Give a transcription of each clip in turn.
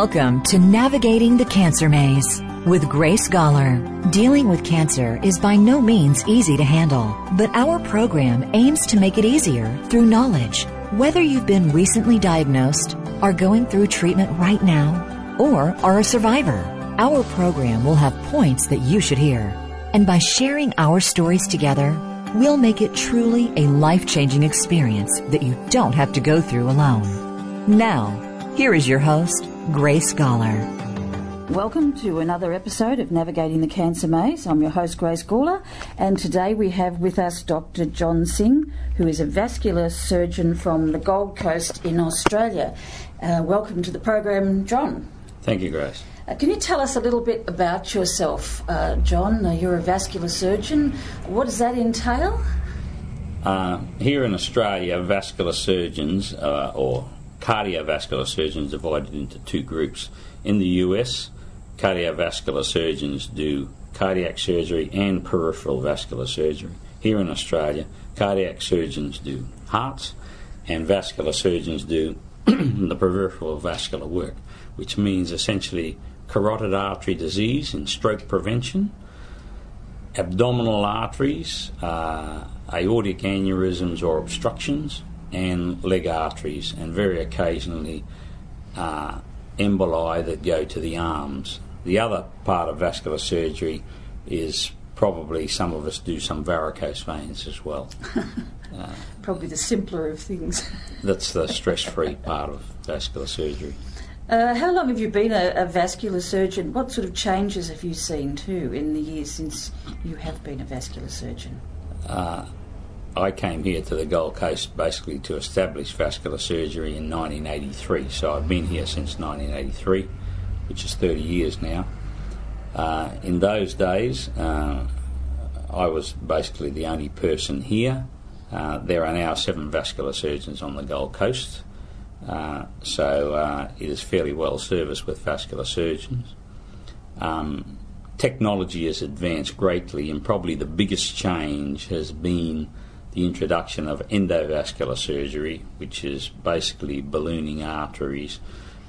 Welcome to Navigating the Cancer Maze with Grace Gawler. Dealing with cancer is by no means easy to handle, but our program aims to make it easier through knowledge. Whether you've been recently diagnosed, are going through treatment right now, or are a survivor, our program will have points that you should hear. And by sharing our stories together, we'll make it truly a life changing experience that you don't have to go through alone. Now, here is your host, Grace Gawler. Welcome to another episode of Navigating the Cancer Maze. I'm your host, Grace Gawler, and today we have with us Dr. John Singh, who is a vascular surgeon from the Gold Coast in Australia. Uh, welcome to the program, John. Thank you, Grace. Uh, can you tell us a little bit about yourself, uh, John? Uh, you're a vascular surgeon. What does that entail? Uh, here in Australia, vascular surgeons, uh, or cardiovascular surgeons divided into two groups. In the US, cardiovascular surgeons do cardiac surgery and peripheral vascular surgery. Here in Australia, cardiac surgeons do hearts and vascular surgeons do the peripheral vascular work, which means essentially carotid artery disease and stroke prevention, abdominal arteries, uh, aortic aneurysms or obstructions, and leg arteries, and very occasionally uh, emboli that go to the arms. The other part of vascular surgery is probably some of us do some varicose veins as well. uh, probably the simpler of things. that's the stress free part of vascular surgery. Uh, how long have you been a, a, vascular surgeon? What sort of changes have you seen too in the years since you have been a vascular surgeon? Uh, I came here to the Gold Coast basically to establish vascular surgery in 1983. So I've been here since 1983, which is 30 years now. Uh, in those days, uh, I was basically the only person here. Uh, there are now seven vascular surgeons on the Gold Coast, uh, so uh, it is fairly well serviced with vascular surgeons. Um, technology has advanced greatly, and probably the biggest change has been the introduction of endovascular surgery, which is basically ballooning arteries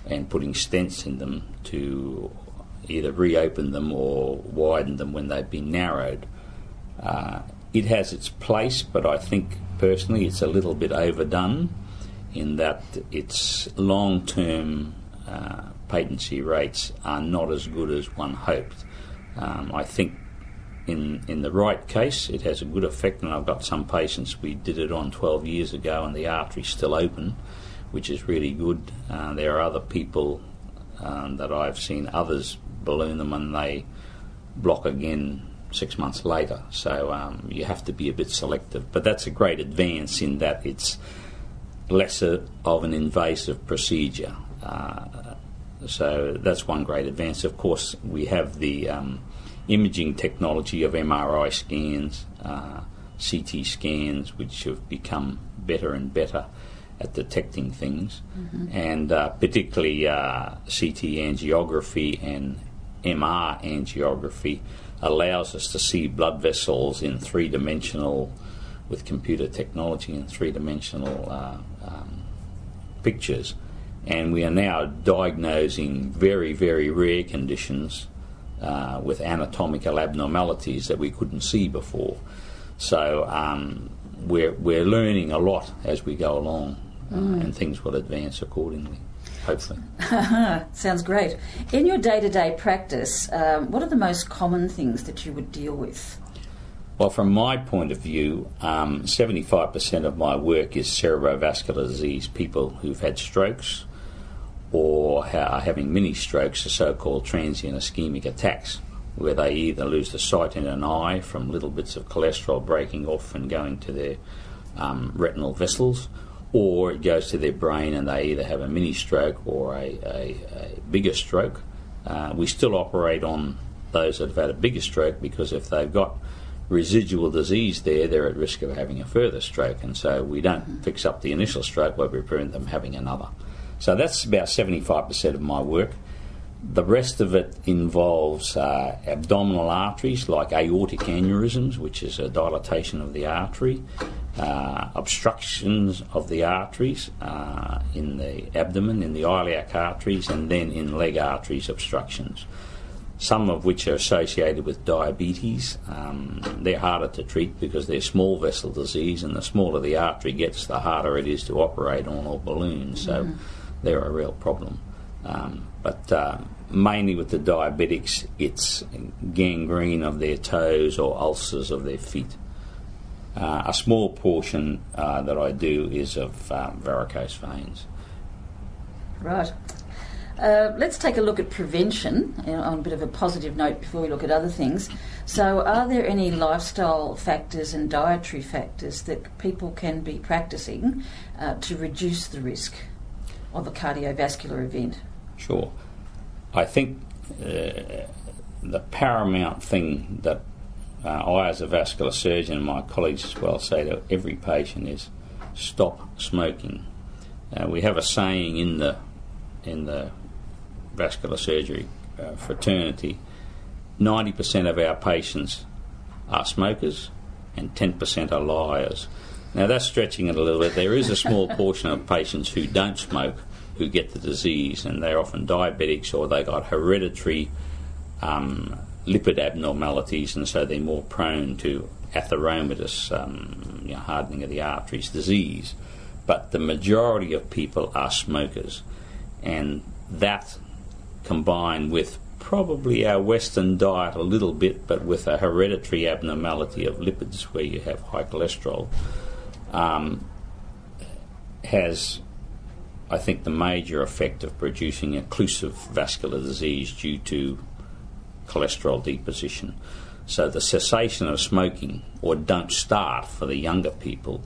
and putting stents in them to either reopen them or widen them when they've been narrowed. Uh, it has its place, but I think personally it's a little bit overdone in that its long term uh, patency rates are not as good as one hoped. Um, I think in in the right case, it has a good effect. And I've got some patients we did it on 12 years ago, and the artery's still open, which is really good. Uh, there are other people um, that I've seen others balloon them, and they block again six months later. So um, you have to be a bit selective. But that's a great advance in that it's lesser of an invasive procedure. Uh, so that's one great advance. Of course, we have the um, imaging technology of MRI scans, uh, CT scans, which have become better and better at detecting things, mm-hmm. and uh, particularly uh, CT angiography and MR angiography allows us to see blood vessels in three dimensional, with computer technology in three dimensional uh, um, pictures. And we are now diagnosing very, very rare conditions uh, with anatomical abnormalities that we couldn't see before. So um, we're, we're learning a lot as we go along, uh, mm. and things will advance accordingly. Hopefully. Sounds great. In your day to day practice, um, what are the most common things that you would deal with? Well, from my point of view, um, 75% of my work is cerebrovascular disease, people who've had strokes or are having mini strokes, the so called transient ischemic attacks, where they either lose the sight in an eye from little bits of cholesterol breaking off and going to their um, retinal vessels, or it goes to their brain and they either have a mini stroke or a, a, a bigger stroke. Uh, we still operate on those that have had a bigger stroke because if they've got residual disease there, they're at risk of having a further stroke, and so we don't fix up the initial stroke, but we prevent them having another. So that's about 75% of my work. The rest of it involves uh, abdominal arteries like aortic aneurysms, which is a dilatation of the artery, uh, obstructions of the arteries uh, in the abdomen, in the iliac arteries, and then in leg arteries obstructions some of which are associated with diabetes. Um, they're harder to treat because they're small vessel disease, and the smaller the artery gets, the harder it is to operate on or balloon. So mm. They're a real problem. Um, but uh, mainly with the diabetics, it's gangrene of their toes or ulcers of their feet. Uh, a small portion uh, that I do is of um, varicose veins. Right. Uh, let's take a look at prevention on a bit of a positive note before we look at other things. So, are there any lifestyle factors and dietary factors that people can be practicing uh, to reduce the risk of a cardiovascular event? Sure. I think uh, the paramount thing that uh, I, as a vascular surgeon, and my colleagues as well, say to every patient is stop smoking. Uh, we have a saying in the in the vascular surgery uh, fraternity, 90% of our patients are smokers and 10% are liars. Now that's stretching it a little bit. There is a small portion of patients who don't smoke who get the disease, and they're often diabetics or they've got hereditary um, lipid abnormalities, and so they're more prone to atheromatous, um, you know, hardening of the arteries disease. But the majority of people are smokers, and that combined with probably our Western diet a little bit, but with a hereditary abnormality of lipids where you have high cholesterol, um, has, I think, the major effect of producing occlusive vascular disease due to cholesterol deposition. So the cessation of smoking, or don't start for the younger people,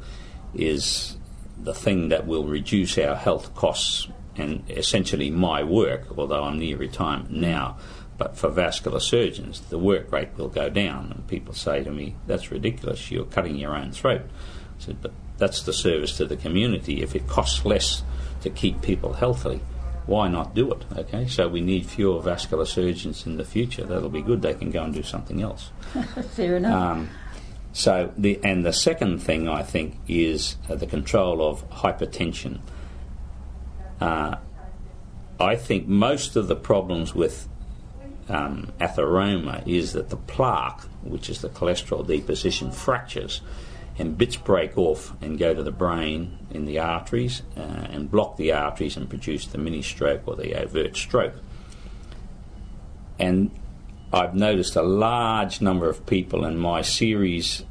is the thing that will reduce our health costs and essentially my work, although I'm near retirement now, but for vascular surgeons, the work rate will go down. And people say to me, that's ridiculous, you're cutting your own throat. I said, but that's the service to the community. If it costs less to keep people healthy, why not do it? Okay, so we need fewer vascular surgeons in the future. That'll be good. They can go and do something else. Fair enough. Um, so the and the second thing I think is uh, the control of hypertension. Uh, I think most of the problems with um, atheroma is that the plaque, which is the cholesterol deposition, fractures and bits break off and go to the brain in the arteries uh, and block the arteries and produce the mini stroke or the overt stroke. And I've noticed a large number of people, and my series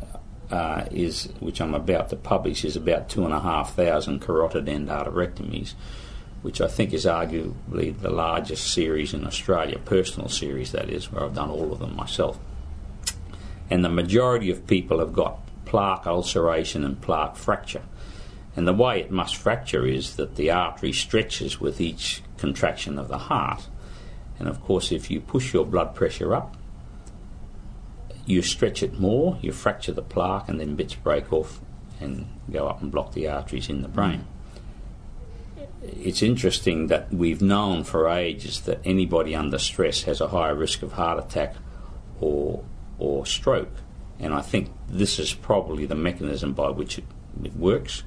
uh, is, which I'm about to publish, is about two and a half thousand carotid endarterectomies which I think is arguably the largest series in Australia, personal series that is, where I've done all of them myself. And the majority of people have got plaque ulceration and plaque fracture. And the way it must fracture is that the artery stretches with each contraction of the heart. And of course, if you push your blood pressure up, you stretch it more, you fracture the plaque, and then bits break off and go up and block the arteries in the brain it's interesting that we've known for ages that anybody under stress has a higher risk of heart attack or or stroke, and I think this is probably the mechanism by which it, it works.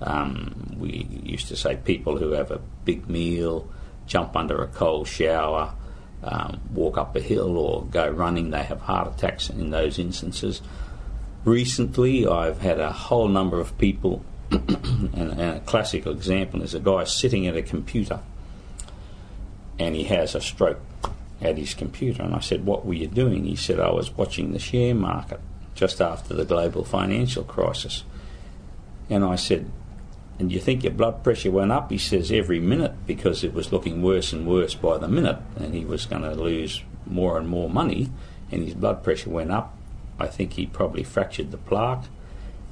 Um, we used to say people who have a big meal, jump under a cold shower, um, walk up a hill, or go running, they have heart attacks in those instances. Recently, I've had a whole number of people and, and, a classical example is a guy sitting at a computer and he has a stroke at his computer. And I said, What were you doing? He said, I was watching the share market just after the global financial crisis. And I said, and you think your blood pressure went up? He says every minute because it was looking worse and worse by the minute, and he was going to lose more and more money, and his blood pressure went up. I think he probably fractured the plaque,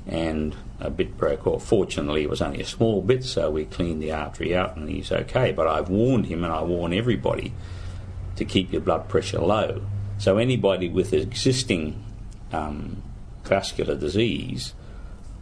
and a bit broke off. Fortunately, it was only a small bit, so we cleaned the artery out, and he's okay. But I've warned him, and I warn everybody to keep your blood pressure low. So anybody with existing um, vascular disease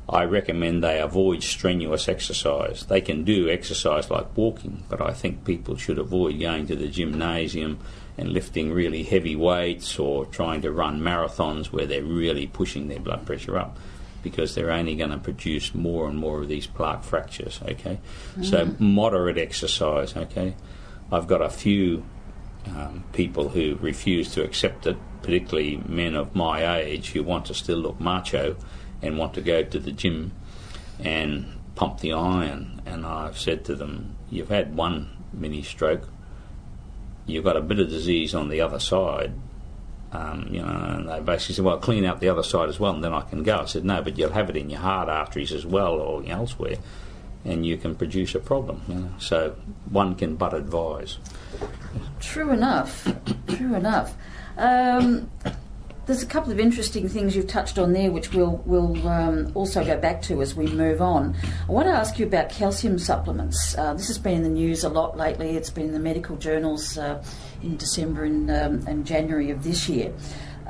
I recommend they avoid strenuous exercise. They can do exercise like walking, but I think people should avoid going to the gymnasium and lifting really heavy weights or trying to run marathons where they're really pushing their blood pressure up because they're only going to produce more and more of these plaque fractures, okay? Mm. So moderate exercise, okay? I've got a few um, people who refuse to accept it, particularly men of my age who want to still look macho and want to go to the gym and pump the iron. And I've said to them, You've had one mini stroke, you've got a bit of disease on the other side. Um, you know, and they basically said, "Well, clean out the other side as well, and then I can go." I said, "No, but you'll have it in your heart arteries as well, or elsewhere, and you can produce a problem." You know? So one can but advise. True enough. True enough. Um, there's a couple of interesting things you've touched on there, which we'll, we'll um, also go back to as we move on. I want to ask you about calcium supplements. Uh, this has been in the news a lot lately. It's been in the medical journals uh, in December and, um, and, January of this year.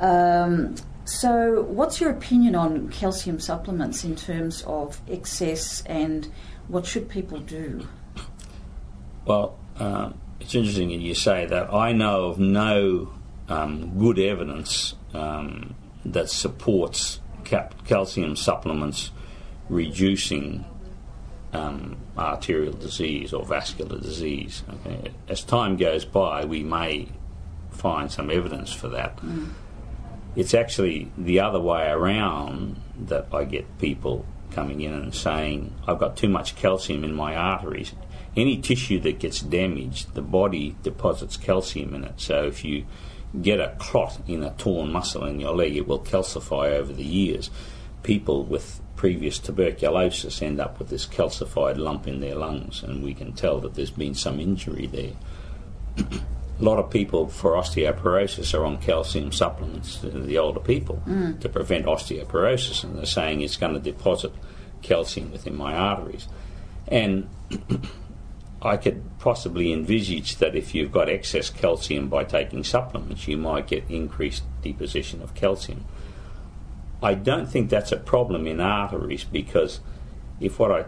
Um, so, what's your opinion on calcium supplements in terms of excess and what should people do? Well, uh, it's interesting that you say that. I know of no um, good evidence um, that supports cap- calcium supplements reducing um, arterial disease or vascular disease. Okay? As time goes by, we may find some evidence for that. Mm. It's actually the other way around that I get people coming in and saying, I've got too much calcium in my arteries. Any tissue that gets damaged, the body deposits calcium in it. So if you get a clot in a torn muscle in your leg, it will calcify over the years. People with previous tuberculosis end up with this calcified lump in their lungs, and we can tell that there's been some injury there. a lot of people for osteoporosis are on calcium supplements, the older people, mm. to prevent osteoporosis, and they're saying it's going to deposit calcium within my arteries. And I could possibly envisage that if you've got excess calcium by taking supplements, you might get increased deposition of calcium. I don't think that's a problem in arteries because if what I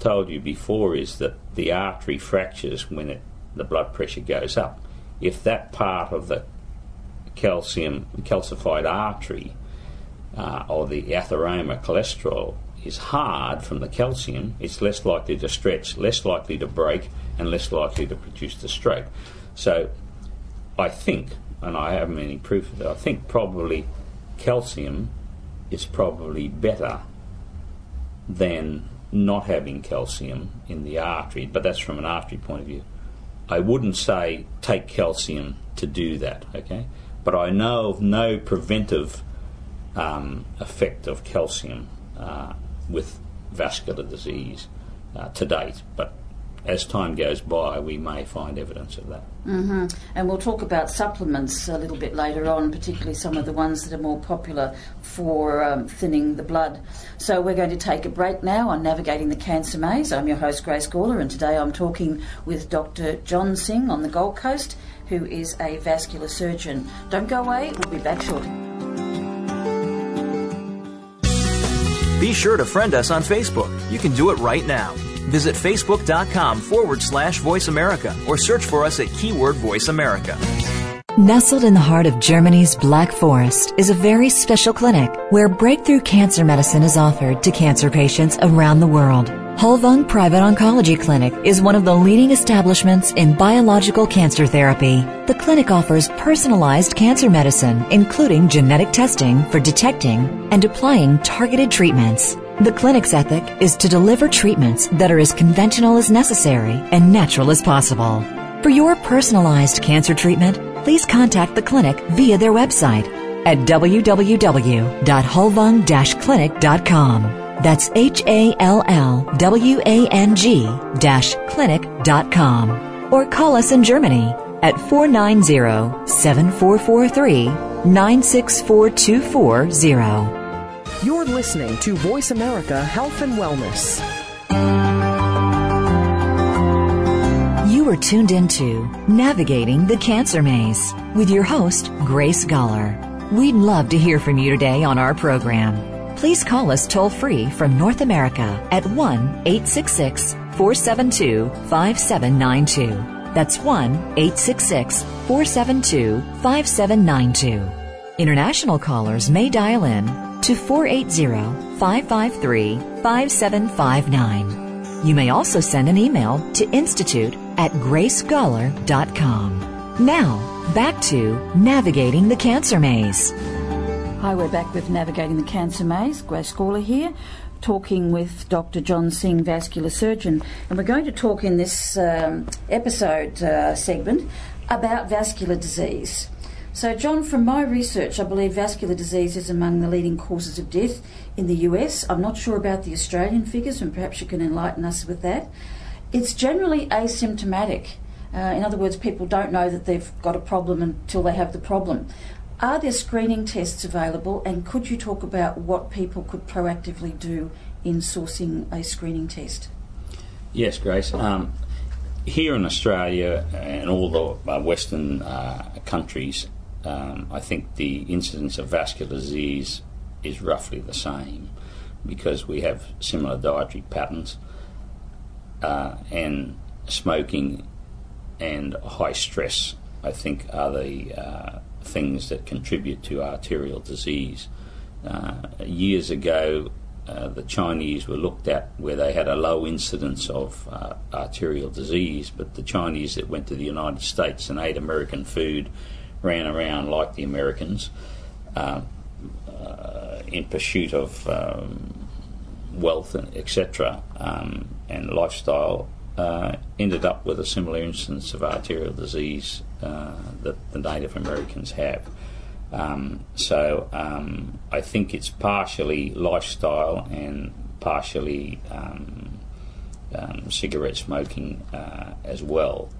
told you before is that the artery fractures when it, the blood pressure goes up, if that part of the calcium calcified artery uh, or the atheroma cholesterol is hard from the calcium, it's less likely to stretch, less likely to break, and less likely to produce the stroke. So I think, and I haven't any proof of it, I think probably calcium is probably better than not having calcium in the artery, but that's from an artery point of view. I wouldn't say take calcium to do that, okay? But I know of no preventive um, effect of calcium uh, with vascular disease uh, to date, but as time goes by, we may find evidence of that. Mm-hmm. And we'll talk about supplements a little bit later on, particularly some of the ones that are more popular for um, thinning the blood. So we're going to take a break now on Navigating the Cancer Maze. I'm your host, Grace Gawler, and today I'm talking with Dr. John Singh on the Gold Coast, who is a vascular surgeon. Don't go away, we'll be back shortly. Be sure to friend us on Facebook. You can do it right now. Visit facebook.com forward slash voice America or search for us at keyword voice America. Nestled in the heart of Germany's Black Forest is a very special clinic where breakthrough cancer medicine is offered to cancer patients around the world. Hallwang Private Oncology Clinic is one of the leading establishments in biological cancer therapy. The clinic offers personalized cancer medicine, including genetic testing for detecting and applying targeted treatments. The clinic's ethic is to deliver treatments that are as conventional as necessary and natural as possible. For your personalized cancer treatment, please contact the clinic via their website at www.hallwang-clinic.com. That's H A L L W A N G clinic.com. Or call us in Germany at 490 7443 964 You're listening to Voice America Health and Wellness. You are tuned into Navigating the Cancer Maze with your host, Grace Gawler. We'd love to hear from you today on our program. Please call us toll free from North America at 1 866 472 5792. That's 1 866 472 5792. International callers may dial in to 480 553 5759. You may also send an email to institute at gracegawler.com. Now, back to Navigating the Cancer Maze. Hi, we're back with Navigating the Cancer Maze. Grace Gawler here, talking with Dr. John Singh, vascular surgeon. And we're going to talk in this um, episode uh, segment about vascular disease. So, John, from my research, I believe vascular disease is among the leading causes of death in the US. I'm not sure about the Australian figures, and perhaps you can enlighten us with that. It's generally asymptomatic. Uh, in other words, people don't know that they've got a problem until they have the problem. Are there screening tests available, and could you talk about what people could proactively do in sourcing a screening test? Yes, Grace. Um, here in Australia and all the uh, Western uh, countries, um, I think the incidence of vascular disease is roughly the same because we have similar dietary patterns uh, and smoking and high stress, I think, are the uh, things that contribute to arterial disease. Uh, years ago, uh, the Chinese were looked at where they had a low incidence of uh, arterial disease, but the Chinese that went to the United States and ate American food ran around like the Americans uh, uh, in pursuit of um, wealth, etc., um, and lifestyle uh, ended up with a similar instance of arterial disease that the Native Americans have. Um, so um, I think it's partially lifestyle and partially um, um cigarette smoking uh, as well.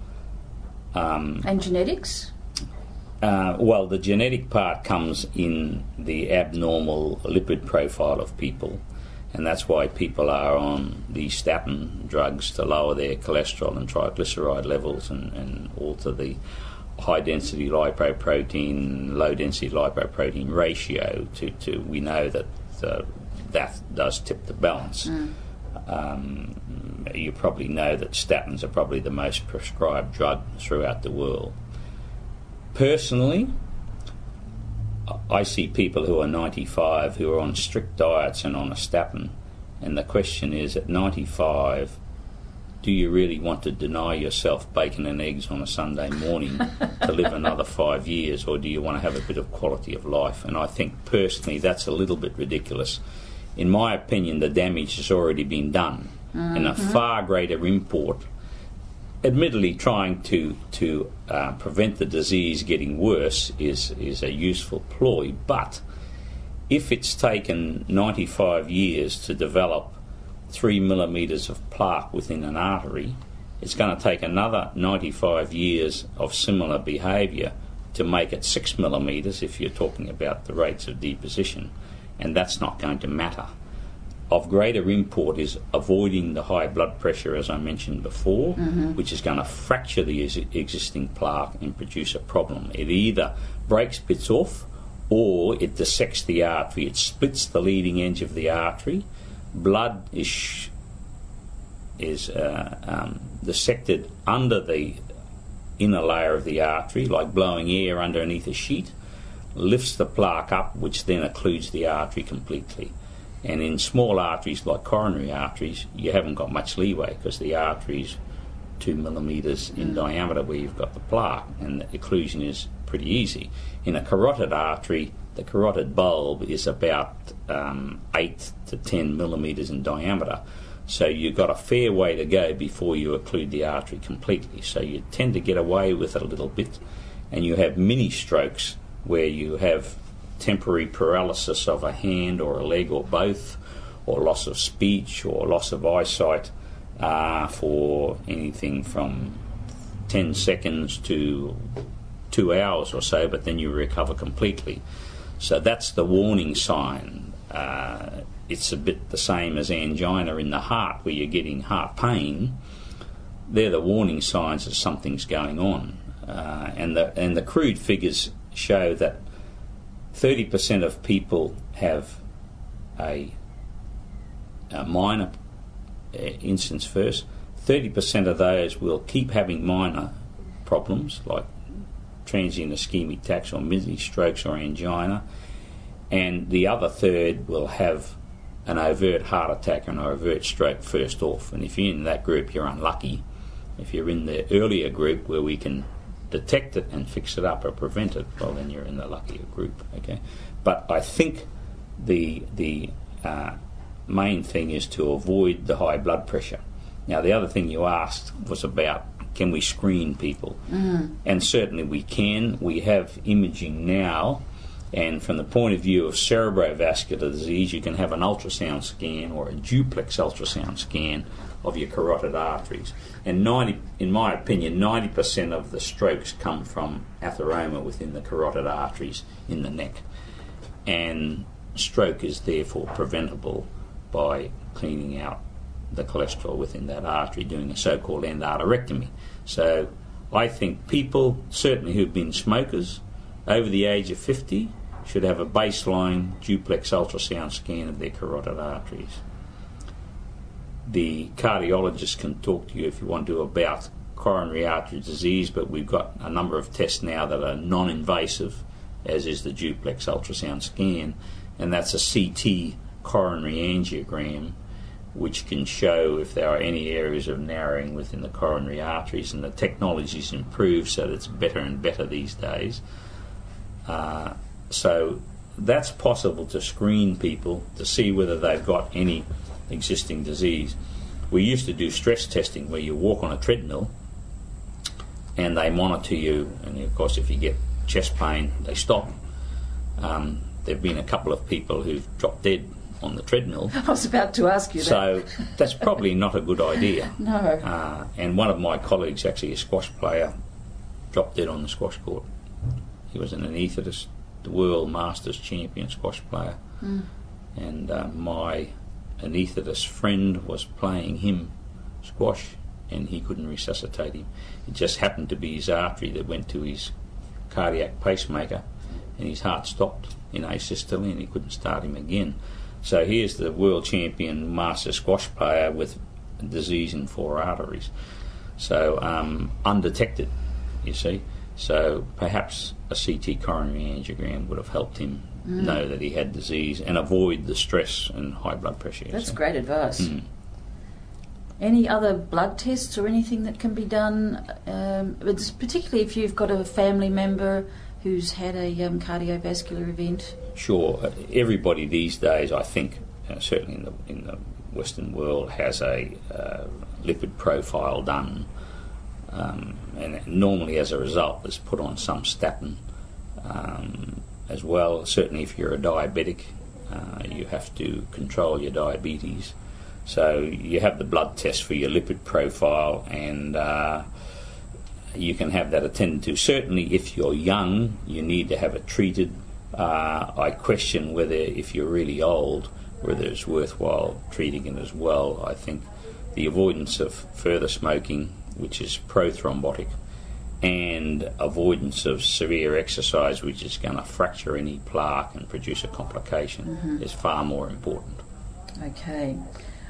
Um, and genetics? Uh, well, the genetic part comes in the abnormal lipid profile of people and that's why people are on these statin drugs to lower their cholesterol and triglyceride levels and, and alter the high density lipoprotein, low density lipoprotein ratio. To, to we know that uh, that does tip the balance. Mm. Um, you probably know that statins are probably the most prescribed drug throughout the world. Personally, I see people who are 95 who are on strict diets and on a statin, and the question is at 95, do you really want to deny yourself bacon and eggs on a Sunday morning to live another five years, or do you want to have a bit of quality of life? And I think personally that's a little bit ridiculous. In my opinion, the damage has already been done, mm-hmm. and a far greater import admittedly, trying to to uh, prevent the disease getting worse is is a useful ploy. But if it's taken 95 years to develop three millimeters of plaque within an artery, it's going to take another 95 years of similar behaviour to make it six millimeters if you're talking about the rates of deposition, and that's not going to matter of greater import is avoiding the high blood pressure, as I mentioned before, mm-hmm. which is going to fracture the existing plaque and produce a problem. It either breaks bits off or it dissects the artery. It splits the leading edge of the artery. Blood is is uh, um, dissected under the inner layer of the artery, like blowing air underneath a sheet, lifts the plaque up, which then occludes the artery completely. And in small arteries like coronary arteries, you haven't got much leeway because the artery's two millimetres in diameter where you've got the plaque, and the occlusion is pretty easy. In a carotid artery, the carotid bulb is about um, 8 to 10 millimetres in diameter. So you've got a fair way to go before you occlude the artery completely. So you tend to get away with it a little bit, and you have mini strokes where you have temporary paralysis of a hand or a leg or both, or loss of speech or loss of eyesight uh, for anything from 10 seconds to two hours or so, but then you recover completely. So that's the warning sign. Uh, it's a bit the same as angina in the heart, where you're getting heart pain. They're the warning signs that something's going on. Uh, and, the, and the crude figures show that 30% of people have a, a minor uh, instance first. 30% of those will keep having minor problems like transient ischemic attacks or mini strokes or angina, and the other third will have an overt heart attack and an overt stroke first off. And if you're in that group, you're unlucky. If you're in the earlier group where we can detect it and fix it up or prevent it, well, then you're in the luckier group. Okay, but I think the the uh, main thing is to avoid the high blood pressure. Now, the other thing you asked was about can we screen people? Mm. And certainly we can. We have imaging now, and from the point of view of cerebrovascular disease, you can have an ultrasound scan or a duplex ultrasound scan of your carotid arteries. And 90, in my opinion, 90% of the strokes come from atheroma within the carotid arteries in the neck. And stroke is therefore preventable by cleaning out the cholesterol within that artery, doing a so called endarterectomy. So I think people, certainly who've been smokers over the age of 50, should have a baseline duplex ultrasound scan of their carotid arteries. The cardiologist can talk to you if you want to about coronary artery disease, but we've got a number of tests now that are non invasive, as is the duplex ultrasound scan, and that's a CT coronary angiogram which can show if there are any areas of narrowing within the coronary arteries, and the technology's improved so that it's better and better these days. Uh, so that's possible to screen people to see whether they've got any existing disease. We used to do stress testing where you walk on a treadmill and they monitor you, and of course, if you get chest pain, they stop. Um, there have been a couple of people who've dropped dead on the treadmill. I was about to ask you So that. So that's probably not a good idea. No. Uh, and one of my colleagues, actually a squash player, dropped dead on the squash court. He was an anaesthetist, the world masters champion squash player. Mm. And uh, my anaesthetist friend was playing him squash and he couldn't resuscitate him. It just happened to be his artery that went to his cardiac pacemaker and his heart stopped in asystole and he couldn't start him again. So here's the world champion master squash player with disease in four arteries. So um, undetected, you see. So perhaps a CT coronary angiogram would have helped him Mm. know that he had disease and avoid the stress and high blood pressure. That's see. great advice. Mm. Any other blood tests or anything that can be done, um, it's particularly if you've got a family member who's had a um, cardiovascular event? Sure. Everybody these days, I think, uh, certainly in the, in the Western world, has a uh, lipid profile done. Um, and normally, as a result, is put on some statin um, as well. Certainly, if you're a diabetic, uh, you have to control your diabetes. So you have the blood test for your lipid profile, and uh, you can have that attended to. Certainly, if you're young, you need to have it treated. Uh, I question whether, if you're really old, whether it's worthwhile treating it as well. I think the avoidance of further smoking, which is prothrombotic, and avoidance of severe exercise, which is going to fracture any plaque and produce a complication, is far more important. Okay.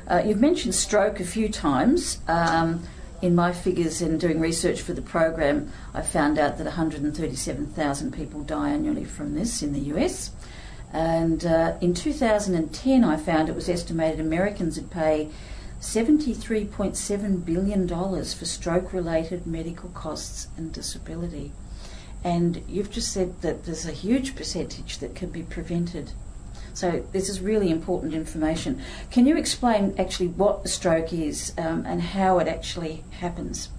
Uh, you've mentioned stroke a few times. Um, in my figures in doing research for the program, I found out that 137,000 people die annually from this in the US. And uh, in 2010, I found it was estimated Americans would pay $73.7 billion for stroke related medical costs and disability. And you've just said that there's a huge percentage that can be prevented. So this is really important information. Can you explain actually what a stroke is um, and how it actually happens,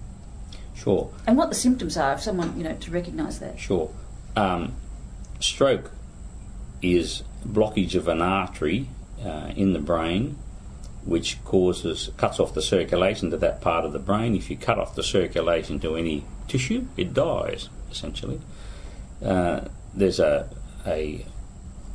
Sure. and what the symptoms are, if someone you know to recognise that? Sure. Um, stroke is blockage of an artery uh, in the brain which causes cuts off the circulation to that part of the brain. If you cut off the circulation to any tissue, it dies essentially. Uh, there's a a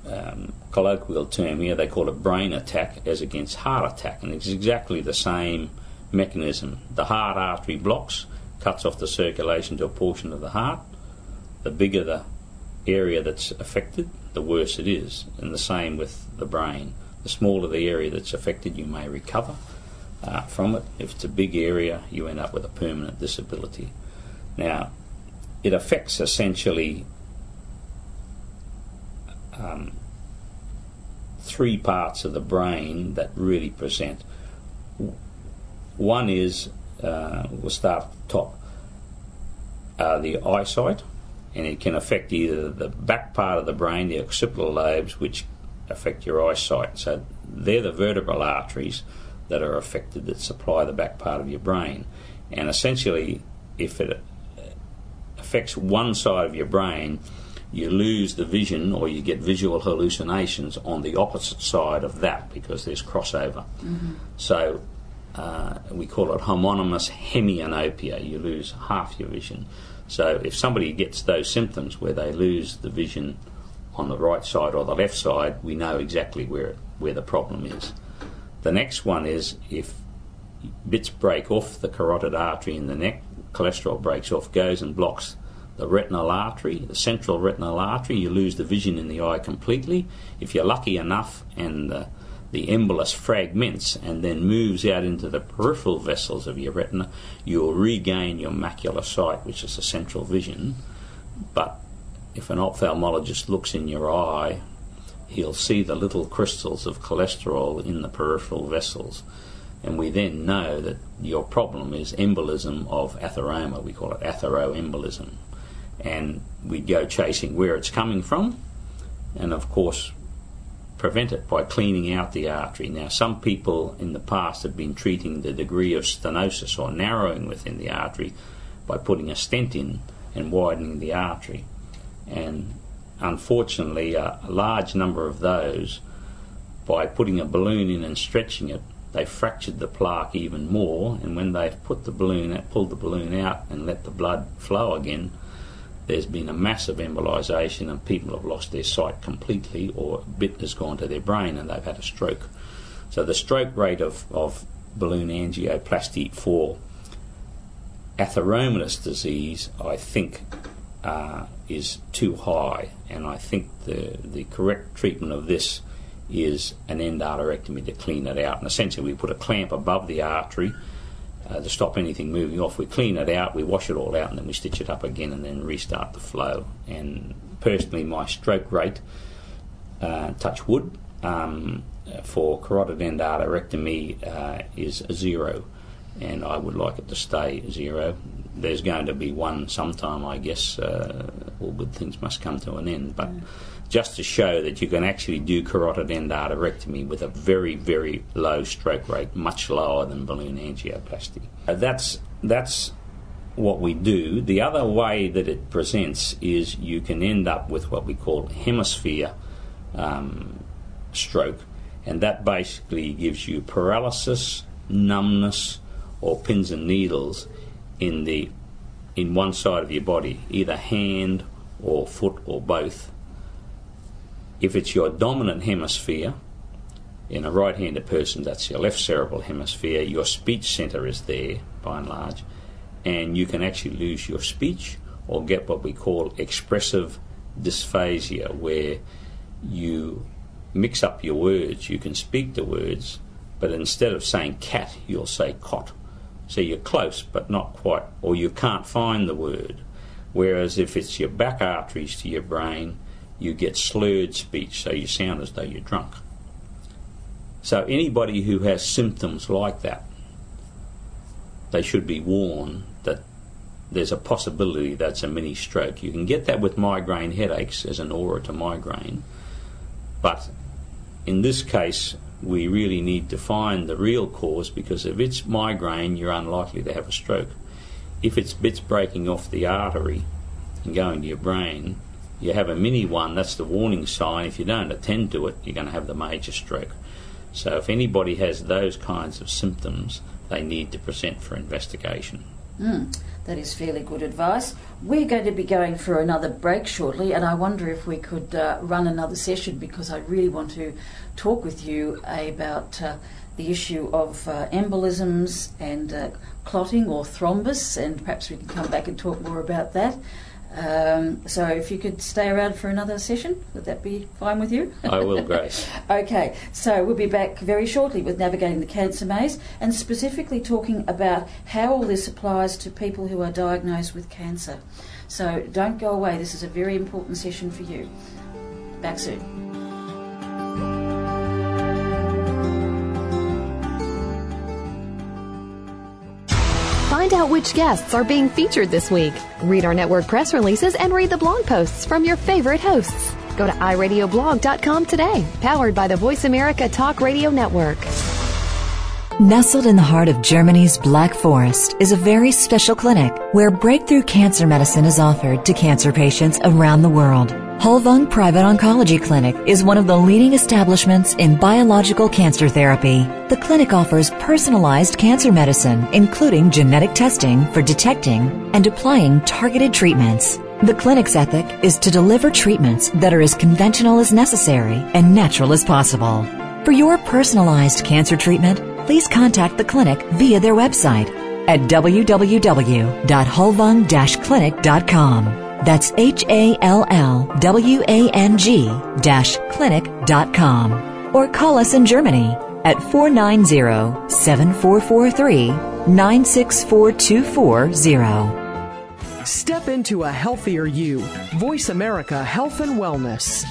um, colloquial term here. They call it brain attack as against heart attack, and it's exactly the same mechanism. The heart artery blocks, cuts off the circulation to a portion of the heart. The bigger the area that's affected, the worse it is, and the same with the brain. The smaller the area that's affected, you may recover uh, from it. If it's a big area, you end up with a permanent disability. Now, it affects essentially um, three parts of the brain that really present. One is, uh, we'll start at the top, uh, the eyesight, and it can affect either the back part of the brain, the occipital lobes, which affect your eyesight. So they're the vertebral arteries that are affected that supply the back part of your brain. And essentially, if it affects one side of your brain, you lose the vision or you get visual hallucinations on the opposite side of that because there's crossover. Mm-hmm. So uh, we call it homonymous hemianopia. You lose half your vision. So if somebody gets those symptoms where they lose the vision on the right side or the left side, we know exactly where where the problem is. The next one is if bits break off the carotid artery in the neck, cholesterol breaks off, goes and blocks the retinal artery, the central retinal artery, you lose the vision in the eye completely. If you're lucky enough and the, the embolus fragments and then moves out into the peripheral vessels of your retina, you'll regain your macular sight, which is the central vision. But if an ophthalmologist looks in your eye, he'll see the little crystals of cholesterol in the peripheral vessels. And we then know that your problem is embolism of atheroma. We call it atheroembolism. And we go chasing where it's coming from, and of course, prevent it by cleaning out the artery. Now, some people in the past have been treating the degree of stenosis or narrowing within the artery by putting a stent in and widening the artery and unfortunately, a, a large number of those, by putting a balloon in and stretching it, they fractured the plaque even more. And when they've put the balloon, pulled the balloon out, and let the blood flow again, there's been a massive embolisation, and people have lost their sight completely, or a bit has gone to their brain, and they've had a stroke. So the stroke rate of, of balloon angioplasty for atheromatous disease, I think, uh, is too high, and I think the the correct treatment of this is an endarterectomy to clean it out. And essentially, we put a clamp above the artery uh, to stop anything moving off. We clean it out, we wash it all out, and then we stitch it up again, and then restart the flow. And personally, my stroke rate, uh, touch wood, um, for carotid endarterectomy uh, is zero, and I would like it to stay zero there's going to be one sometime, I guess. Uh, all good things must come to an end. But just to show that you can actually do carotid endarterectomy with a very, very low stroke rate, much lower than balloon angioplasty. Uh, that's that's what we do. The other way that it presents is you can end up with what we call hemisphere um, stroke, and that basically gives you paralysis, numbness, or pins and needles in the in one side of your body, either hand or foot or both. If it's your dominant hemisphere, in a right handed person, that's your left cerebral hemisphere, your speech center is there by and large, and you can actually lose your speech or get what we call expressive dysphasia, where you mix up your words. You can speak the words, but instead of saying cat, you'll say cot so you're close, but not quite, or you can't find the word. Whereas if it's your back arteries to your brain, you get slurred speech, so you sound as though you're drunk. So anybody who has symptoms like that, they should be warned that there's a possibility that's a mini stroke. You can get that with migraine headaches as an aura to migraine, but in this case, we really need to find the real cause because if it's migraine, you're unlikely to have a stroke. If it's bits breaking off the artery and going to your brain, you have a mini one, that's the warning sign. If you don't attend to it, you're going to have the major stroke. So if anybody has those kinds of symptoms, they need to present for investigation. Mm, that is fairly good advice. We're going to be going for another break shortly, and I wonder if we could uh, run another session because I really want to talk with you about uh, the issue of uh, embolisms and uh, clotting or thrombus, and perhaps we can come back and talk more about that. Um, so if you could stay around for another session, would that be fine with you? I will, Grace. okay, so we'll be back very shortly with Navigating the Cancer Maze and specifically talking about how all this applies to people who are diagnosed with cancer. So don't go away, this is a very important session for you. Back soon. Find out which guests are being featured this week. Read our network press releases and read the blog posts from your favorite hosts. Go to iradioblog.com today, powered by the Voice America Talk Radio Network. Nestled in the heart of Germany's Black Forest is a very special clinic where breakthrough cancer medicine is offered to cancer patients around the world. Hallwang Private Oncology Clinic is one of the leading establishments in biological cancer therapy. The clinic offers personalized cancer medicine, including genetic testing for detecting and applying targeted treatments. The clinic's ethic is to deliver treatments that are as conventional as necessary and natural as possible. For your personalized cancer treatment, please contact the clinic via their website at www.hallwang-clinic.com. That's H A L L W A N G dash clinic.com. Or call us in Germany at 490 7443 96424. Step into a healthier you. Voice America Health and Wellness.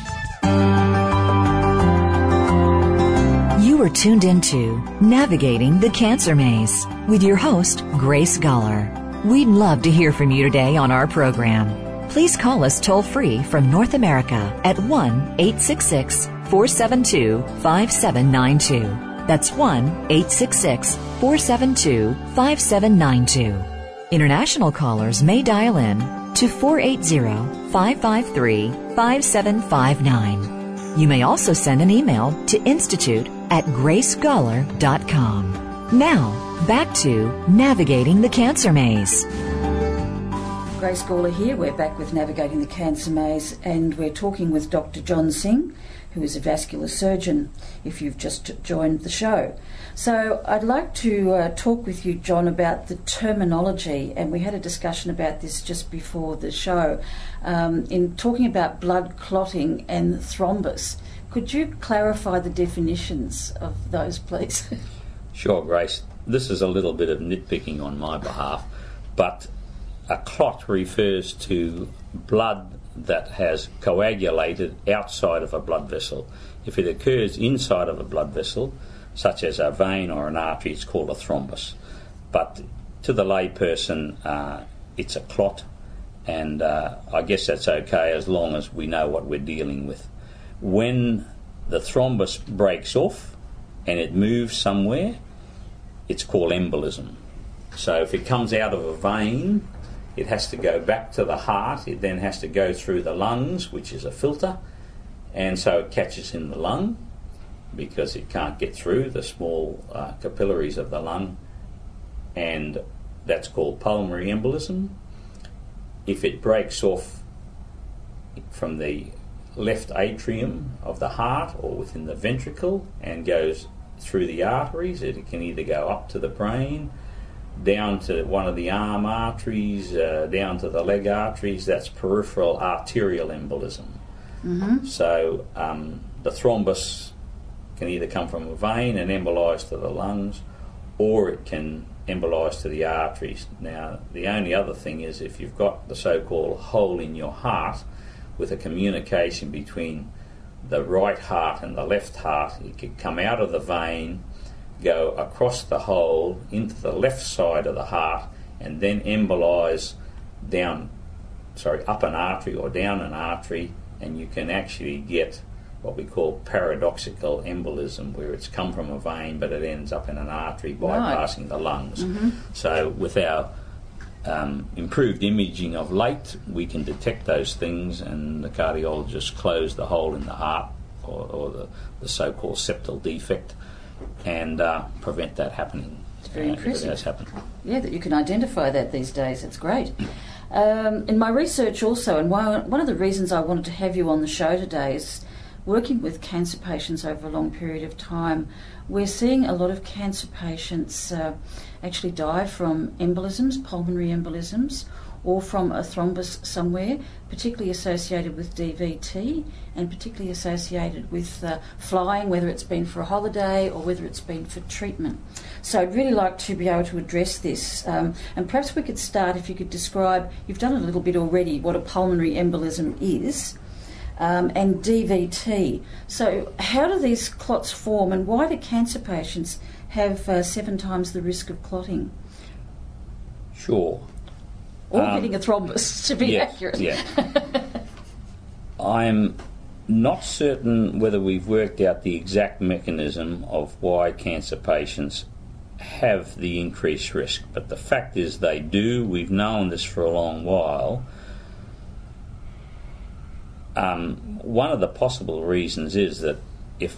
You are tuned into Navigating the Cancer Maze with your host, Grace Gawler. We'd love to hear from you today on our program please call us toll free from North America at 1 866 472 5792. That's 1 866 472 5792. International callers may dial in to 480 553 5759. You may also send an email to institute at gracegawler.com. Now, back to navigating the cancer maze. Grace Gawler here. We're back with Navigating the Cancer Maze and we're talking with Dr. John Singh, who is a vascular surgeon, if you've just joined the show. So I'd like to uh, talk with you, John, about the terminology, and we had a discussion about this just before the show. Um, in talking about blood clotting and thrombus, could you clarify the definitions of those, please? sure, Grace. This is a little bit of nitpicking on my behalf, but a clot refers to blood that has coagulated outside of a blood vessel. If it occurs inside of a blood vessel, such as a vein or an artery, it's called a thrombus. But to the layperson, uh, it's a clot, and uh, I guess that's okay as long as we know what we're dealing with. When the thrombus breaks off and it moves somewhere, it's called embolism. So if it comes out of a vein it has to go back to the heart. It then has to go through the lungs, which is a filter, and so it catches in the lung because it can't get through the small uh, capillaries of the lung, and that's called pulmonary embolism. If it breaks off from the left atrium of the heart or within the ventricle and goes through the arteries, it can either go up to the brain down to one of the arm arteries, uh, down to the leg arteries, that's peripheral arterial embolism. Mm-hmm. So um, the thrombus can either come from a vein and embolize to the lungs, or it can embolize to the arteries. Now, the only other thing is if you've got the so called hole in your heart with a communication between the right heart and the left heart, it could come out of the vein go across the hole into the left side of the heart and then embolize down, sorry, up an artery or down an artery, and you can actually get what we call paradoxical embolism, where it's come from a vein but it ends up in an artery bypassing right. the lungs. Mm-hmm. So, with our um, improved imaging of late, we can detect those things, and the cardiologist close the hole in the heart or, or the, the so called septal defect and uh, prevent that happening. It's very uh, if it impressive. has happened. Yeah, that you can identify that these days. It's great. Um, in my research, also, and one one of the reasons I wanted to have you on the show today is working with cancer patients over a long period of time. We're seeing a lot of cancer patients uh, actually die from embolisms, pulmonary embolisms, or from a thrombus somewhere, particularly associated with DVT and particularly associated with uh, flying, whether it's been for a holiday or whether it's been for treatment. So I'd really like to be able to address this. Um, and perhaps we could start if you could describe, you've done it a little bit already, what a pulmonary embolism is. Um, and DVT. So, how do these clots form, and why do cancer patients have uh, seven times the risk of clotting? Sure. Or Um, getting a thrombus, to be yes, accurate. Yeah. I'm not certain whether we've worked out the exact mechanism of why cancer patients have the increased risk, but the fact is they do. We've known this for a long while. Um, one of the possible reasons is that if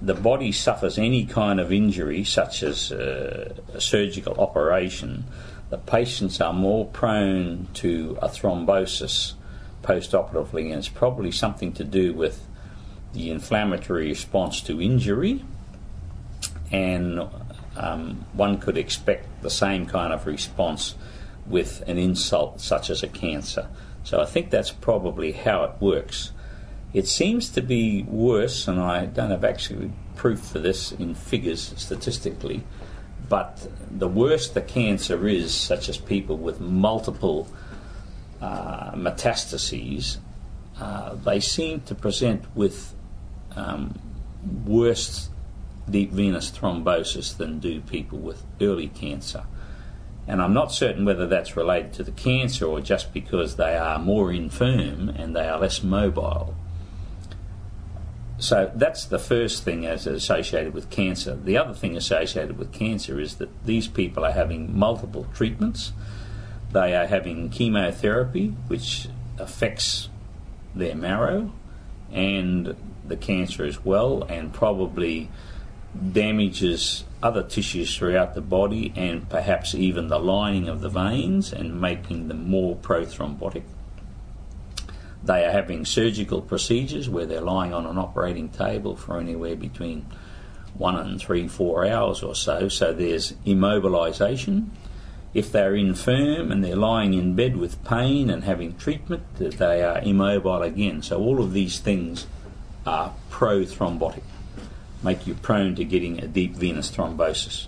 the body suffers any kind of injury, such as uh, a surgical operation, patients are more prone to a thrombosis post-operatively, and it's probably something to do with the inflammatory response to injury, and um, one could expect the same kind of response with an insult such as a cancer. So I think that's probably how it works. It seems to be worse, and I don't have actually proof for this in figures statistically, but the worse the cancer is, such as people with multiple uh, metastases, uh, they seem to present with um, worse deep venous thrombosis than do people with early cancer. And I'm not certain whether that's related to the cancer or just because they are more infirm and they are less mobile. So that's the first thing as associated with cancer. The other thing associated with cancer is that these people are having multiple treatments. They are having chemotherapy, which affects their marrow and the cancer as well, and probably damages other tissues throughout the body and perhaps even the lining of the veins and making them more prothrombotic. They are having surgical procedures where they're lying on an operating table for anywhere between one and three, four hours or so. So there's immobilization. If they're infirm and they're lying in bed with pain and having treatment, they are immobile again. So all of these things are prothrombotic, make you prone to getting a deep venous thrombosis.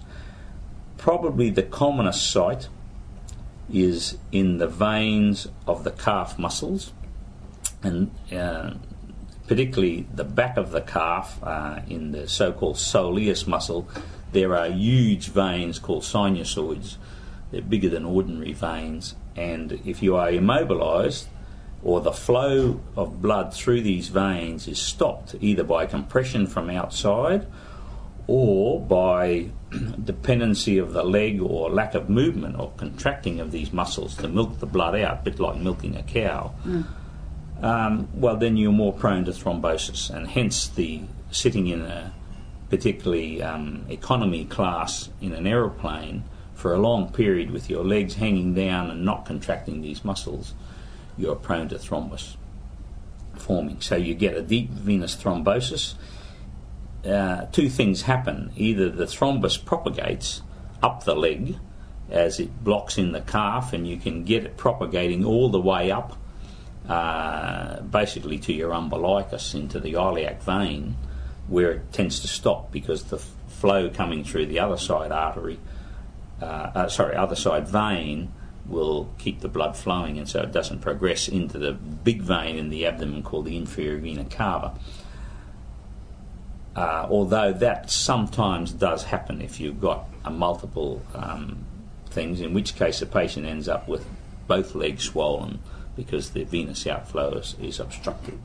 Probably the commonest site is in the veins of the calf muscles and uh, particularly the back of the calf uh, in the so-called soleus muscle, there are huge veins called sinusoids. They're bigger than ordinary veins, and if you are immobilized, or the flow of blood through these veins is stopped either by compression from outside or by dependency of the leg or lack of movement or contracting of these muscles to milk the blood out, a bit like milking a cow um, well, then you're more prone to thrombosis, and hence the sitting in a particularly um, economy class in an aeroplane for a long period with your legs hanging down and not contracting these muscles, you're prone to thrombus forming. So you get a deep venous thrombosis. Uh, two things happen either the thrombus propagates up the leg as it blocks in the calf, and you can get it propagating all the way up uh, basically to your umbilicus into the iliac vein, where it tends to stop because the f- flow coming through the other side artery, uh, uh, sorry, other side vein will keep the blood flowing, and so it doesn't progress into the big vein in the abdomen called the inferior vena cava. Uh, although that sometimes does happen if you've got a multiple um, things, in which case the patient ends up with both legs swollen because the venous outflow is, is obstructed.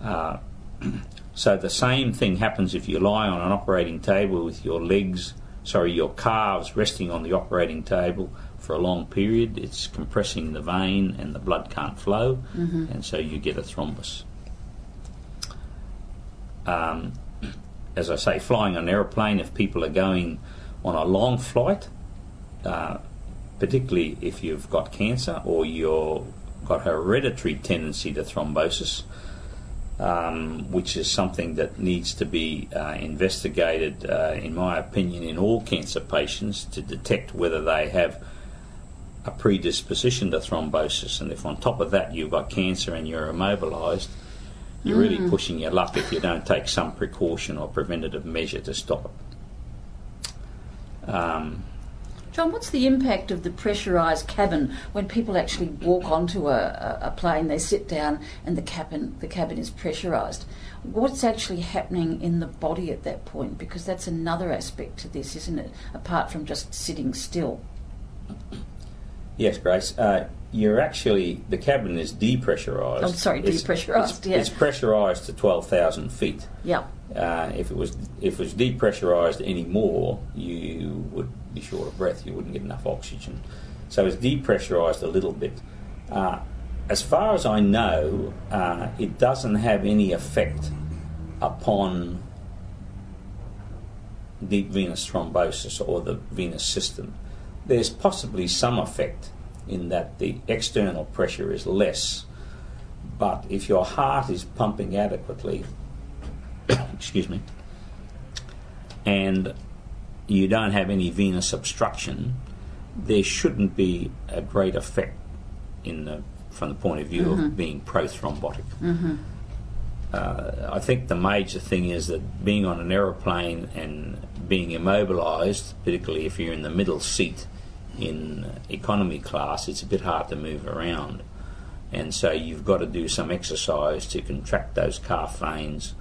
Uh, so the same thing happens if you lie on an operating table with your legs, sorry, your calves resting on the operating table for a long period. It's compressing the vein and the blood can't flow, and so you get a thrombus. Um, as I say, flying on an aeroplane, if people are going on a long flight, uh, particularly if you've got cancer or you've got hereditary tendency to thrombosis, um, which is something that needs to be uh, investigated, uh, in my opinion, in all cancer patients to detect whether they have a predisposition to thrombosis. And if on top of that you've got cancer and you're immobilised, you're really pushing your luck if you don't take some precaution or preventative measure to stop it. Um, John, what's the impact of the pressurised cabin when people actually walk onto a, a, plane? They sit down and the cabin the cabin is pressurised. What's actually happening in the body at that point? Because that's another aspect to this, isn't it? Apart from just sitting still. Yes, Grace. Uh, you're actually the cabin is depressurised. I'm sorry, It's- depressurised, It's, yeah. it's pressurised to twelve thousand feet. Yeah. Uh, if it was if it was depressurised anymore, you would be short of breath. You wouldn't get enough oxygen. So it's depressurised a little bit. Uh, as far as I know, uh, it doesn't have any effect upon deep venous thrombosis or the venous system. There's possibly some effect in that the external pressure is less, but if your heart is pumping adequately, excuse me, and you don't have any venous obstruction, there shouldn't be a great effect in the, from the point of view of being prothrombotic. Uh, I think the major thing is that being on an aeroplane and being immobilised, particularly if you're in the middle seat in economy class, it's a bit hard to move around. And so you've got to do some exercise to contract those calf veins,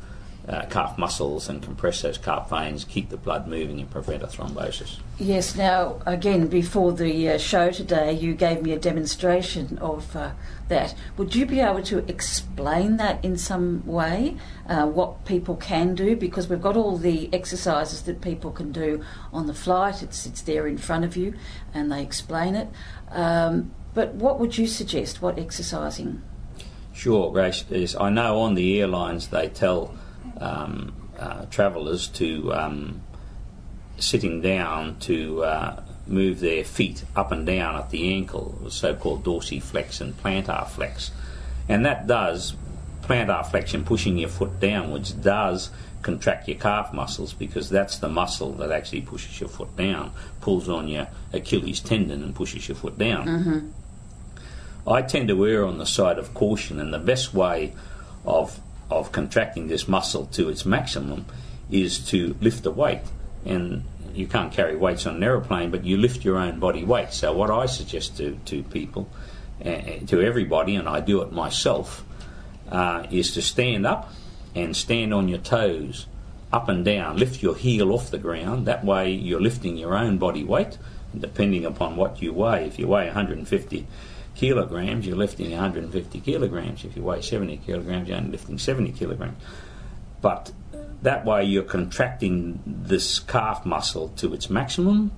uh, calf muscles, and compress those calf veins, keep the blood moving, and prevent a thrombosis. Yes, now, again, before the uh, show today, you gave me a demonstration of uh, that. Would you be able to explain that in some way, uh, what people can do? Because we've got all the exercises that people can do on the flight, it's, it's there in front of you, and they explain it. Um, but what would you suggest? What exercising? Sure, Grace. Is I know on the airlines they tell um, uh, travellers to um, sitting down to uh, move their feet up and down at the ankle, the so-called dorsiflex and plantar flex, and that does plantar flexion, pushing your foot downwards, does contract your calf muscles because that's the muscle that actually pushes your foot down, pulls on your Achilles tendon and pushes your foot down. I tend to err on the side of caution, and the best way of of contracting this muscle to its maximum is to lift a weight. And you can't carry weights on an aeroplane, but you lift your own body weight. So what I suggest to to people, uh, to everybody, and I do it myself, uh, is to stand up and stand on your toes, up and down. Lift your heel off the ground. That way, you're lifting your own body weight. Depending upon what you weigh, if you weigh 150 kilograms, you're lifting 150 kilograms. If you weigh 70 kilograms, you're only lifting 70 kilograms. But that way, you're contracting this calf muscle to its maximum.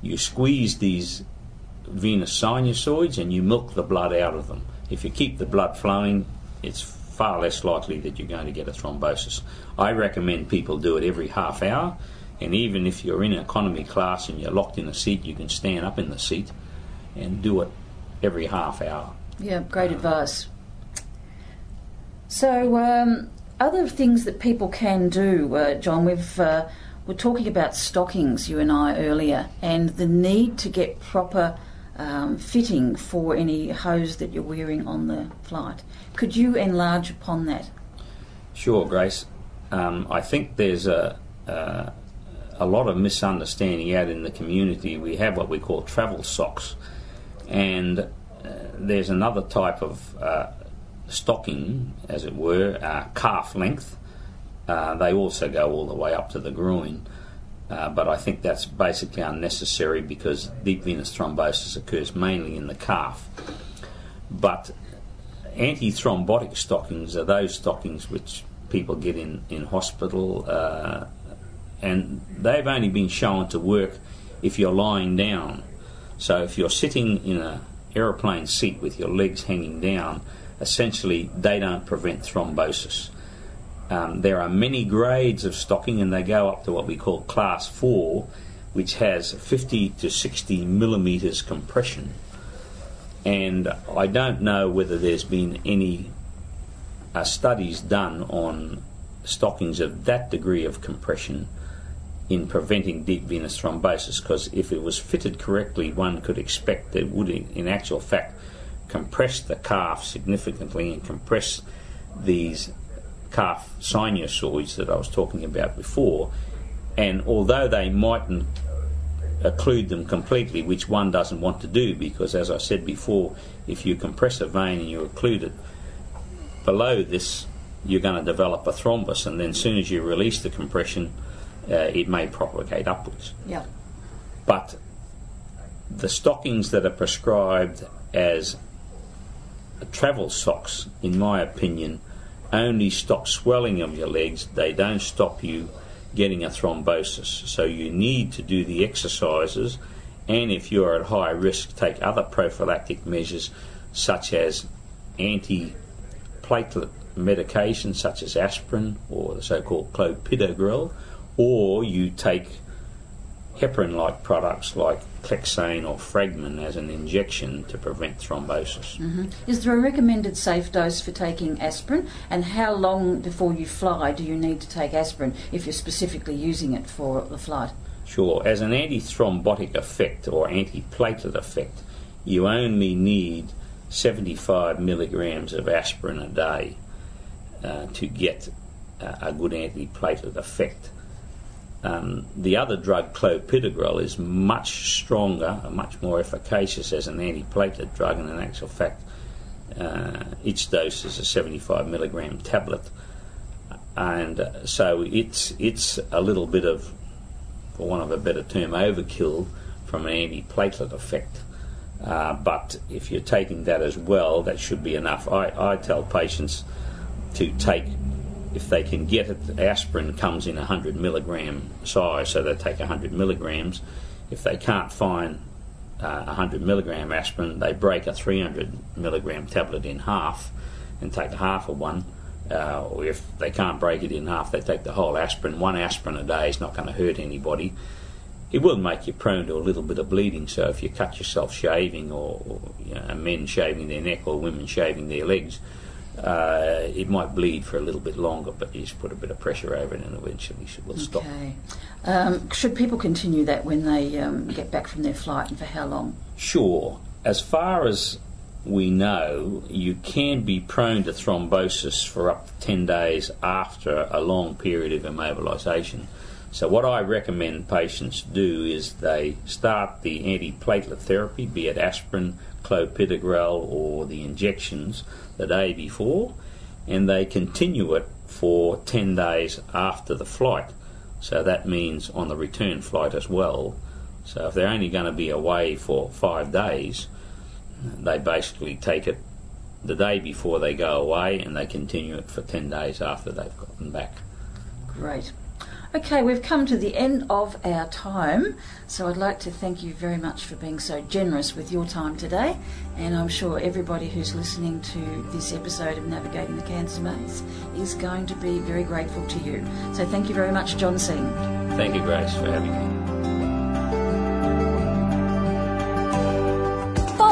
You squeeze these venous sinusoids and you milk the blood out of them. If you keep the blood flowing, it's far less likely that you're going to get a thrombosis. I recommend people do it every half hour, and even if you're in economy class and you're locked in a seat, you can stand up in the seat and do it every half hour. Yeah, great advice. So, um, other things that people can do, uh, John, we've uh, we're talking about stockings, you and I earlier, and the need to get proper um, fitting for any hose that you're wearing on the flight. Could you enlarge upon that? Sure, Grace. Um, I think there's a, a a lot of misunderstanding out in the community. We have what we call travel socks, and uh, there's another type of uh, stocking, as it were, uh, calf length. Uh, they also go all the way up to the groin, uh, but I think that's basically unnecessary because deep venous thrombosis occurs mainly in the calf. But anti-thrombotic stockings are those stockings which people get in in hospital, uh, and they've only been shown to work if you're lying down. So if you're sitting in an aeroplane seat with your legs hanging down, essentially they don't prevent thrombosis. Um, there are many grades of stocking, and they go up to what we call class 4, which has 50 to 60 millimeters compression. And I don't know whether there's been any uh, studies done on stockings of that degree of compression in preventing deep venous thrombosis because if it was fitted correctly, one could expect that it would, in actual fact, compress the calf significantly and compress these calf sinusoids that I was talking about before. And although they mightn't occlude them completely, which one doesn't want to do, because as I said before, if you compress a vein and you occlude it below this, you're going to develop a thrombus, and then as soon as you release the compression, uh, it may propagate upwards. Yeah. But the stockings that are prescribed as travel socks, in my opinion, only stop swelling of your legs. They don't stop you getting a thrombosis. So you need to do the exercises, and if you're at high risk, take other prophylactic measures such as anti-platelet medication such as aspirin or the so-called clopidogrel, or you take heparin-like products like Clexane or Fragmin as an injection to prevent thrombosis. Mm-hmm. Is there a recommended safe dose for taking aspirin? And how long before you fly do you need to take aspirin if you're specifically using it for the flight? Sure. As an antithrombotic effect or antiplatelet effect, you only need 75 milligrams of aspirin a day uh, to get uh, a good antiplatelet effect. Um, the other drug, clopidogrel, is much stronger, much more efficacious as an antiplatelet drug, and in actual fact, uh, its dose is a 75 milligram tablet. And uh, so it's, it's a little bit of, for want of a better term, overkill from an antiplatelet effect. Uh, but if you're taking that as well, that should be enough. I, I tell patients to take if they can get it, aspirin comes in a 100 milligram size, so they take 100 milligrams. If they can't find uh, 100 milligram aspirin, they break a 300 milligram tablet in half and take half of one. Uh, or if they can't break it in half, they take the whole aspirin. One aspirin a day is not going to hurt anybody. It will make you prone to a little bit of bleeding, so if you cut yourself shaving, or, or you know, men shaving their neck, or women shaving their legs, uh, it might bleed for a little bit longer, but you just put a bit of pressure over it and eventually it will stop. Okay. Um, should people continue that when they um, get back from their flight and for how long? Sure. As far as we know, you can be prone to thrombosis for up to 10 days after a long period of immobilisation. So, what I recommend patients do is they start the antiplatelet therapy, be it aspirin, clopidogrel, or the injections the day before, and they continue it for 10 days after the flight. So that means on the return flight as well. So if they're only going to be away for five days, they basically take it the day before they go away and they continue it for 10 days after they've gotten back. Great. Okay, we've come to the end of our time, so I'd like to thank you very much for being so generous with your time today. And I'm sure everybody who's listening to this episode of Navigating the Cancer Maze is going to be very grateful to you. So thank you very much, John Singh. Thank you, Grace, for having me.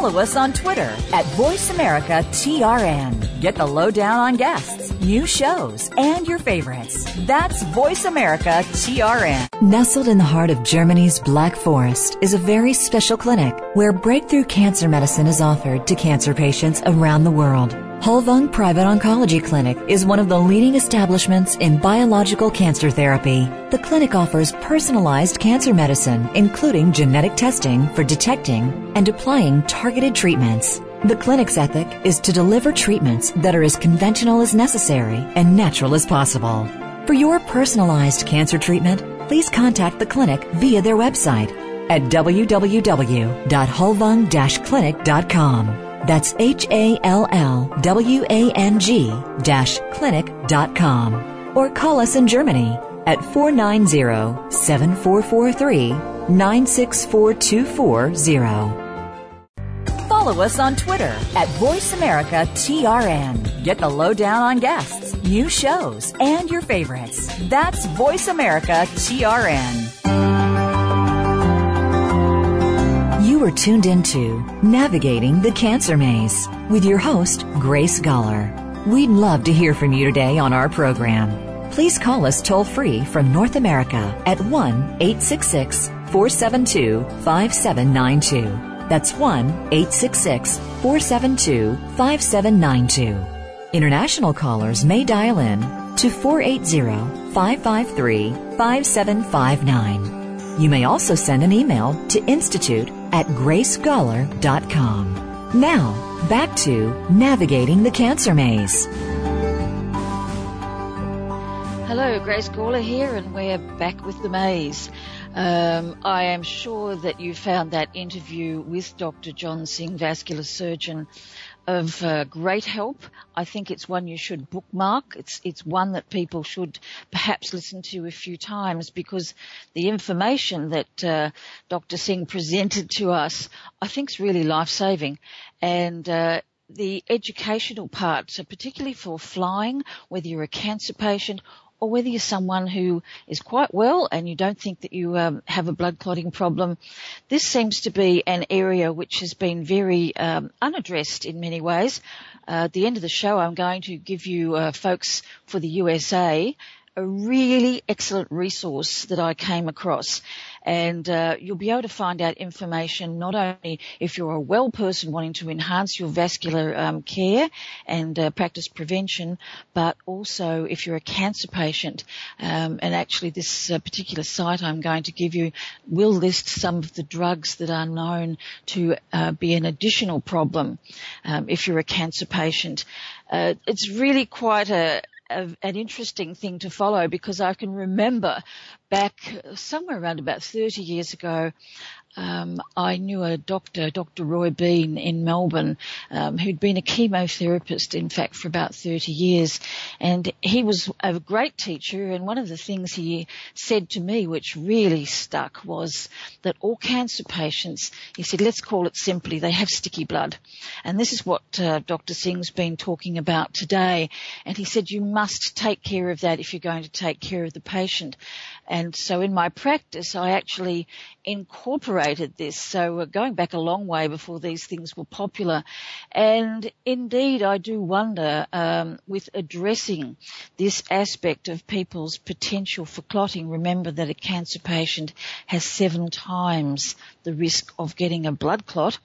Follow us on Twitter at VoiceAmericaTRN. Get the lowdown on guests, new shows, and your favorites. That's VoiceAmericaTRN. Nestled in the heart of Germany's Black Forest is a very special clinic where breakthrough cancer medicine is offered to cancer patients around the world. Hallwang Private Oncology Clinic is one of the leading establishments in biological cancer therapy. The clinic offers personalized cancer medicine, including genetic testing for detecting and applying targeted treatments. The clinic's ethic is to deliver treatments that are as conventional as necessary and natural as possible. For your personalized cancer treatment, please contact the clinic via their website at www.hallwang-clinic.com. That's H A L L W A N G clinic.com. Or call us in Germany at 490 7443 96424 follow us on Twitter at VoiceAmericaTRN. Get the lowdown on guests, new shows, and your favorites. That's VoiceAmericaTRN. You are tuned into Navigating the Cancer Maze with your host, Grace Gawler. We'd love to hear from you today on our program. Please call us toll free from North America at 1 866 472 5792. That's 1 866 472 5792. International callers may dial in to 480 553 5759. You may also send an email to institute at gracegawler.com. Now, back to navigating the cancer maze. Hello, Grace Gawler here, and we're back with the maze. Um, I am sure that you found that interview with Dr. John Singh, vascular surgeon, of uh, great help. I think it's one you should bookmark. It's it's one that people should perhaps listen to a few times because the information that uh, Dr. Singh presented to us, I think, is really life saving, and. Uh, the educational part, so particularly for flying, whether you're a cancer patient or whether you're someone who is quite well and you don't think that you um, have a blood clotting problem, this seems to be an area which has been very um, unaddressed in many ways. Uh, at the end of the show, I'm going to give you uh, folks for the USA a really excellent resource that I came across and uh, you'll be able to find out information not only if you're a well person wanting to enhance your vascular um, care and uh, practice prevention, but also if you're a cancer patient. Um, and actually, this uh, particular site I'm going to give you will list some of the drugs that are known to uh, be an additional problem um, if you're a cancer patient. Uh, it's really quite a, an interesting thing to follow because I can remember back somewhere around about 30 years ago, um, I knew a doctor, Dr. Roy Bean in Melbourne, um, who'd been a chemotherapist, in fact, for about 30 years. And he was a great teacher. And one of the things he said to me, which really stuck, was that all cancer patients, he said, let's call it simply, they have sticky blood. And this is what uh, Dr. Singh's been talking about today. And he said, you must take care of that if you're going to take care of the patient. And so in my practice, I actually incorporated this. So we're going back a long way before these things were popular. And indeed, I do wonder, um, with addressing this aspect of people's potential for clotting, remember that a cancer patient has seven times the risk of getting a blood clot.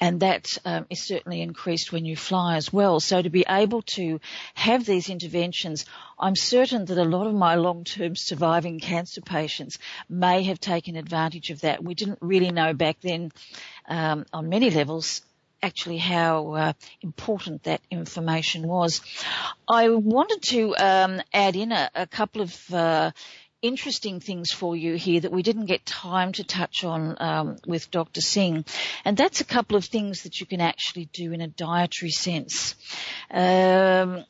And that um, is certainly increased when you fly as well. So to be able to have these interventions, I'm certain that a lot of my long-term surviving cancer patients may have taken advantage of that. We didn't really know back then um, on many levels actually how uh, important that information was. I wanted to um, add in a, a couple of uh, interesting things for you here that we didn't get time to touch on um, with Dr. Singh, and that's a couple of things that you can actually do in a dietary sense. Um,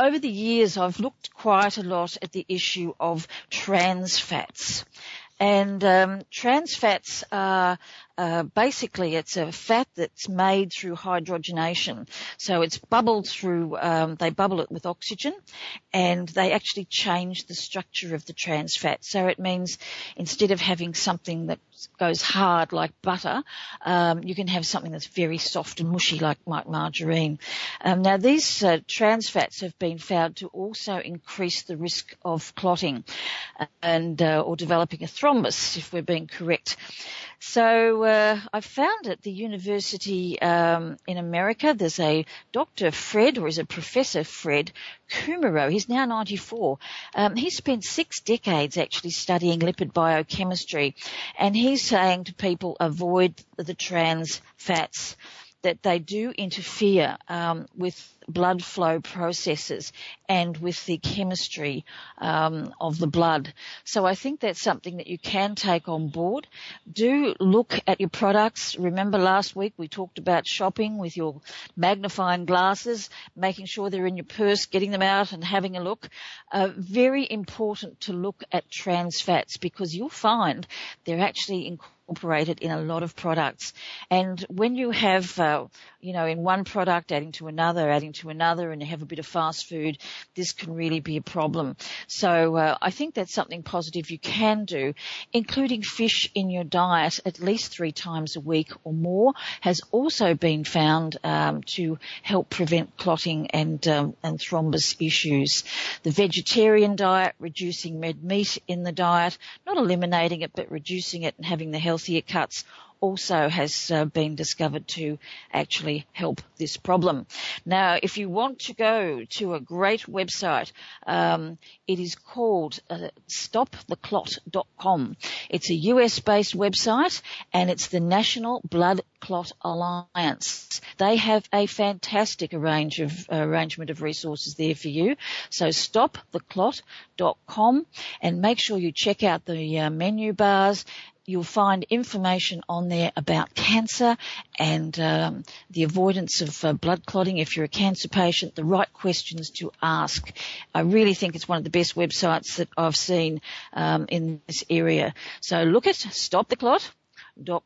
over the years, I've looked quite a lot at the issue of trans fats. And um, trans fats are uh, basically it's a fat that's made through hydrogenation. So it's bubbled through, um, they bubble it with oxygen and they actually change the structure of the trans fat. So it means instead of having something that goes hard like butter, um, you can have something that's very soft and mushy like, margarine. Um, now these uh, trans fats have been found to also increase the risk of clotting and uh, or developing a thrombus if we're being correct. So uh, I found at the university um, in America, there's a Dr. Fred, or is it Professor Fred Kummerow. He's now 94. Um, he spent six decades actually studying lipid biochemistry, and he's saying to people avoid the trans fats that they do interfere um, with blood flow processes and with the chemistry um, of the blood. So I think that's something that you can take on board. Do look at your products. Remember last week we talked about shopping with your magnifying glasses, making sure they're in your purse, getting them out and having a look. Uh, very important to look at trans fats because you'll find they're actually incorporated in a lot of products. And when you have, uh, you know, in one product adding to another, adding to another, and you have a bit of fast food, this can really be a problem. So uh, I think that's something positive you can do, including fish in your diet at least three times a week or more has also been found um, to help prevent clotting and um, and thrombus issues. The vegetarian diet, reducing red meat in the diet, not eliminating it but reducing it and having the healthier cuts also has uh, been discovered to actually help this problem. Now, if you want to go to a great website, um, it is called uh, stoptheclot.com. It's a US-based website and it's the National Blood Clot Alliance. They have a fantastic of, uh, arrangement of resources there for you. So stoptheclot.com and make sure you check out the uh, menu bars You'll find information on there about cancer and um, the avoidance of uh, blood clotting if you're a cancer patient, the right questions to ask. I really think it's one of the best websites that I've seen um, in this area. So look at Stop the Clot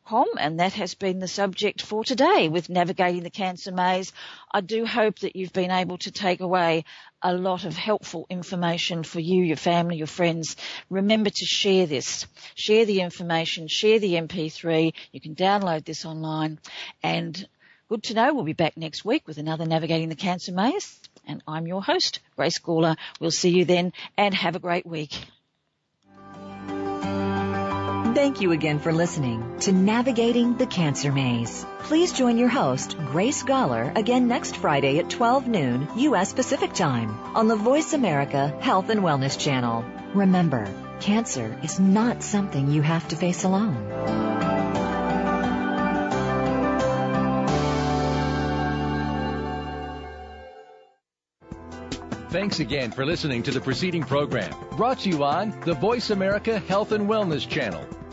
com, and that has been the subject for today with navigating the cancer maze. I do hope that you've been able to take away a lot of helpful information for you, your family, your friends. Remember to share this. Share the information, share the MP3. You can download this online and good to know. We'll be back next week with another Navigating the Cancer Maze. And I'm your host, Grace Gawler. We'll see you then and have a great week. Thank you again for listening to Navigating the Cancer Maze. Please join your host, Grace Gawler, again next Friday at 12 noon U.S. Pacific Time on the Voice America Health and Wellness Channel. Remember, cancer is not something you have to face alone. Thanks again for listening to the preceding program brought to you on the Voice America Health and Wellness Channel.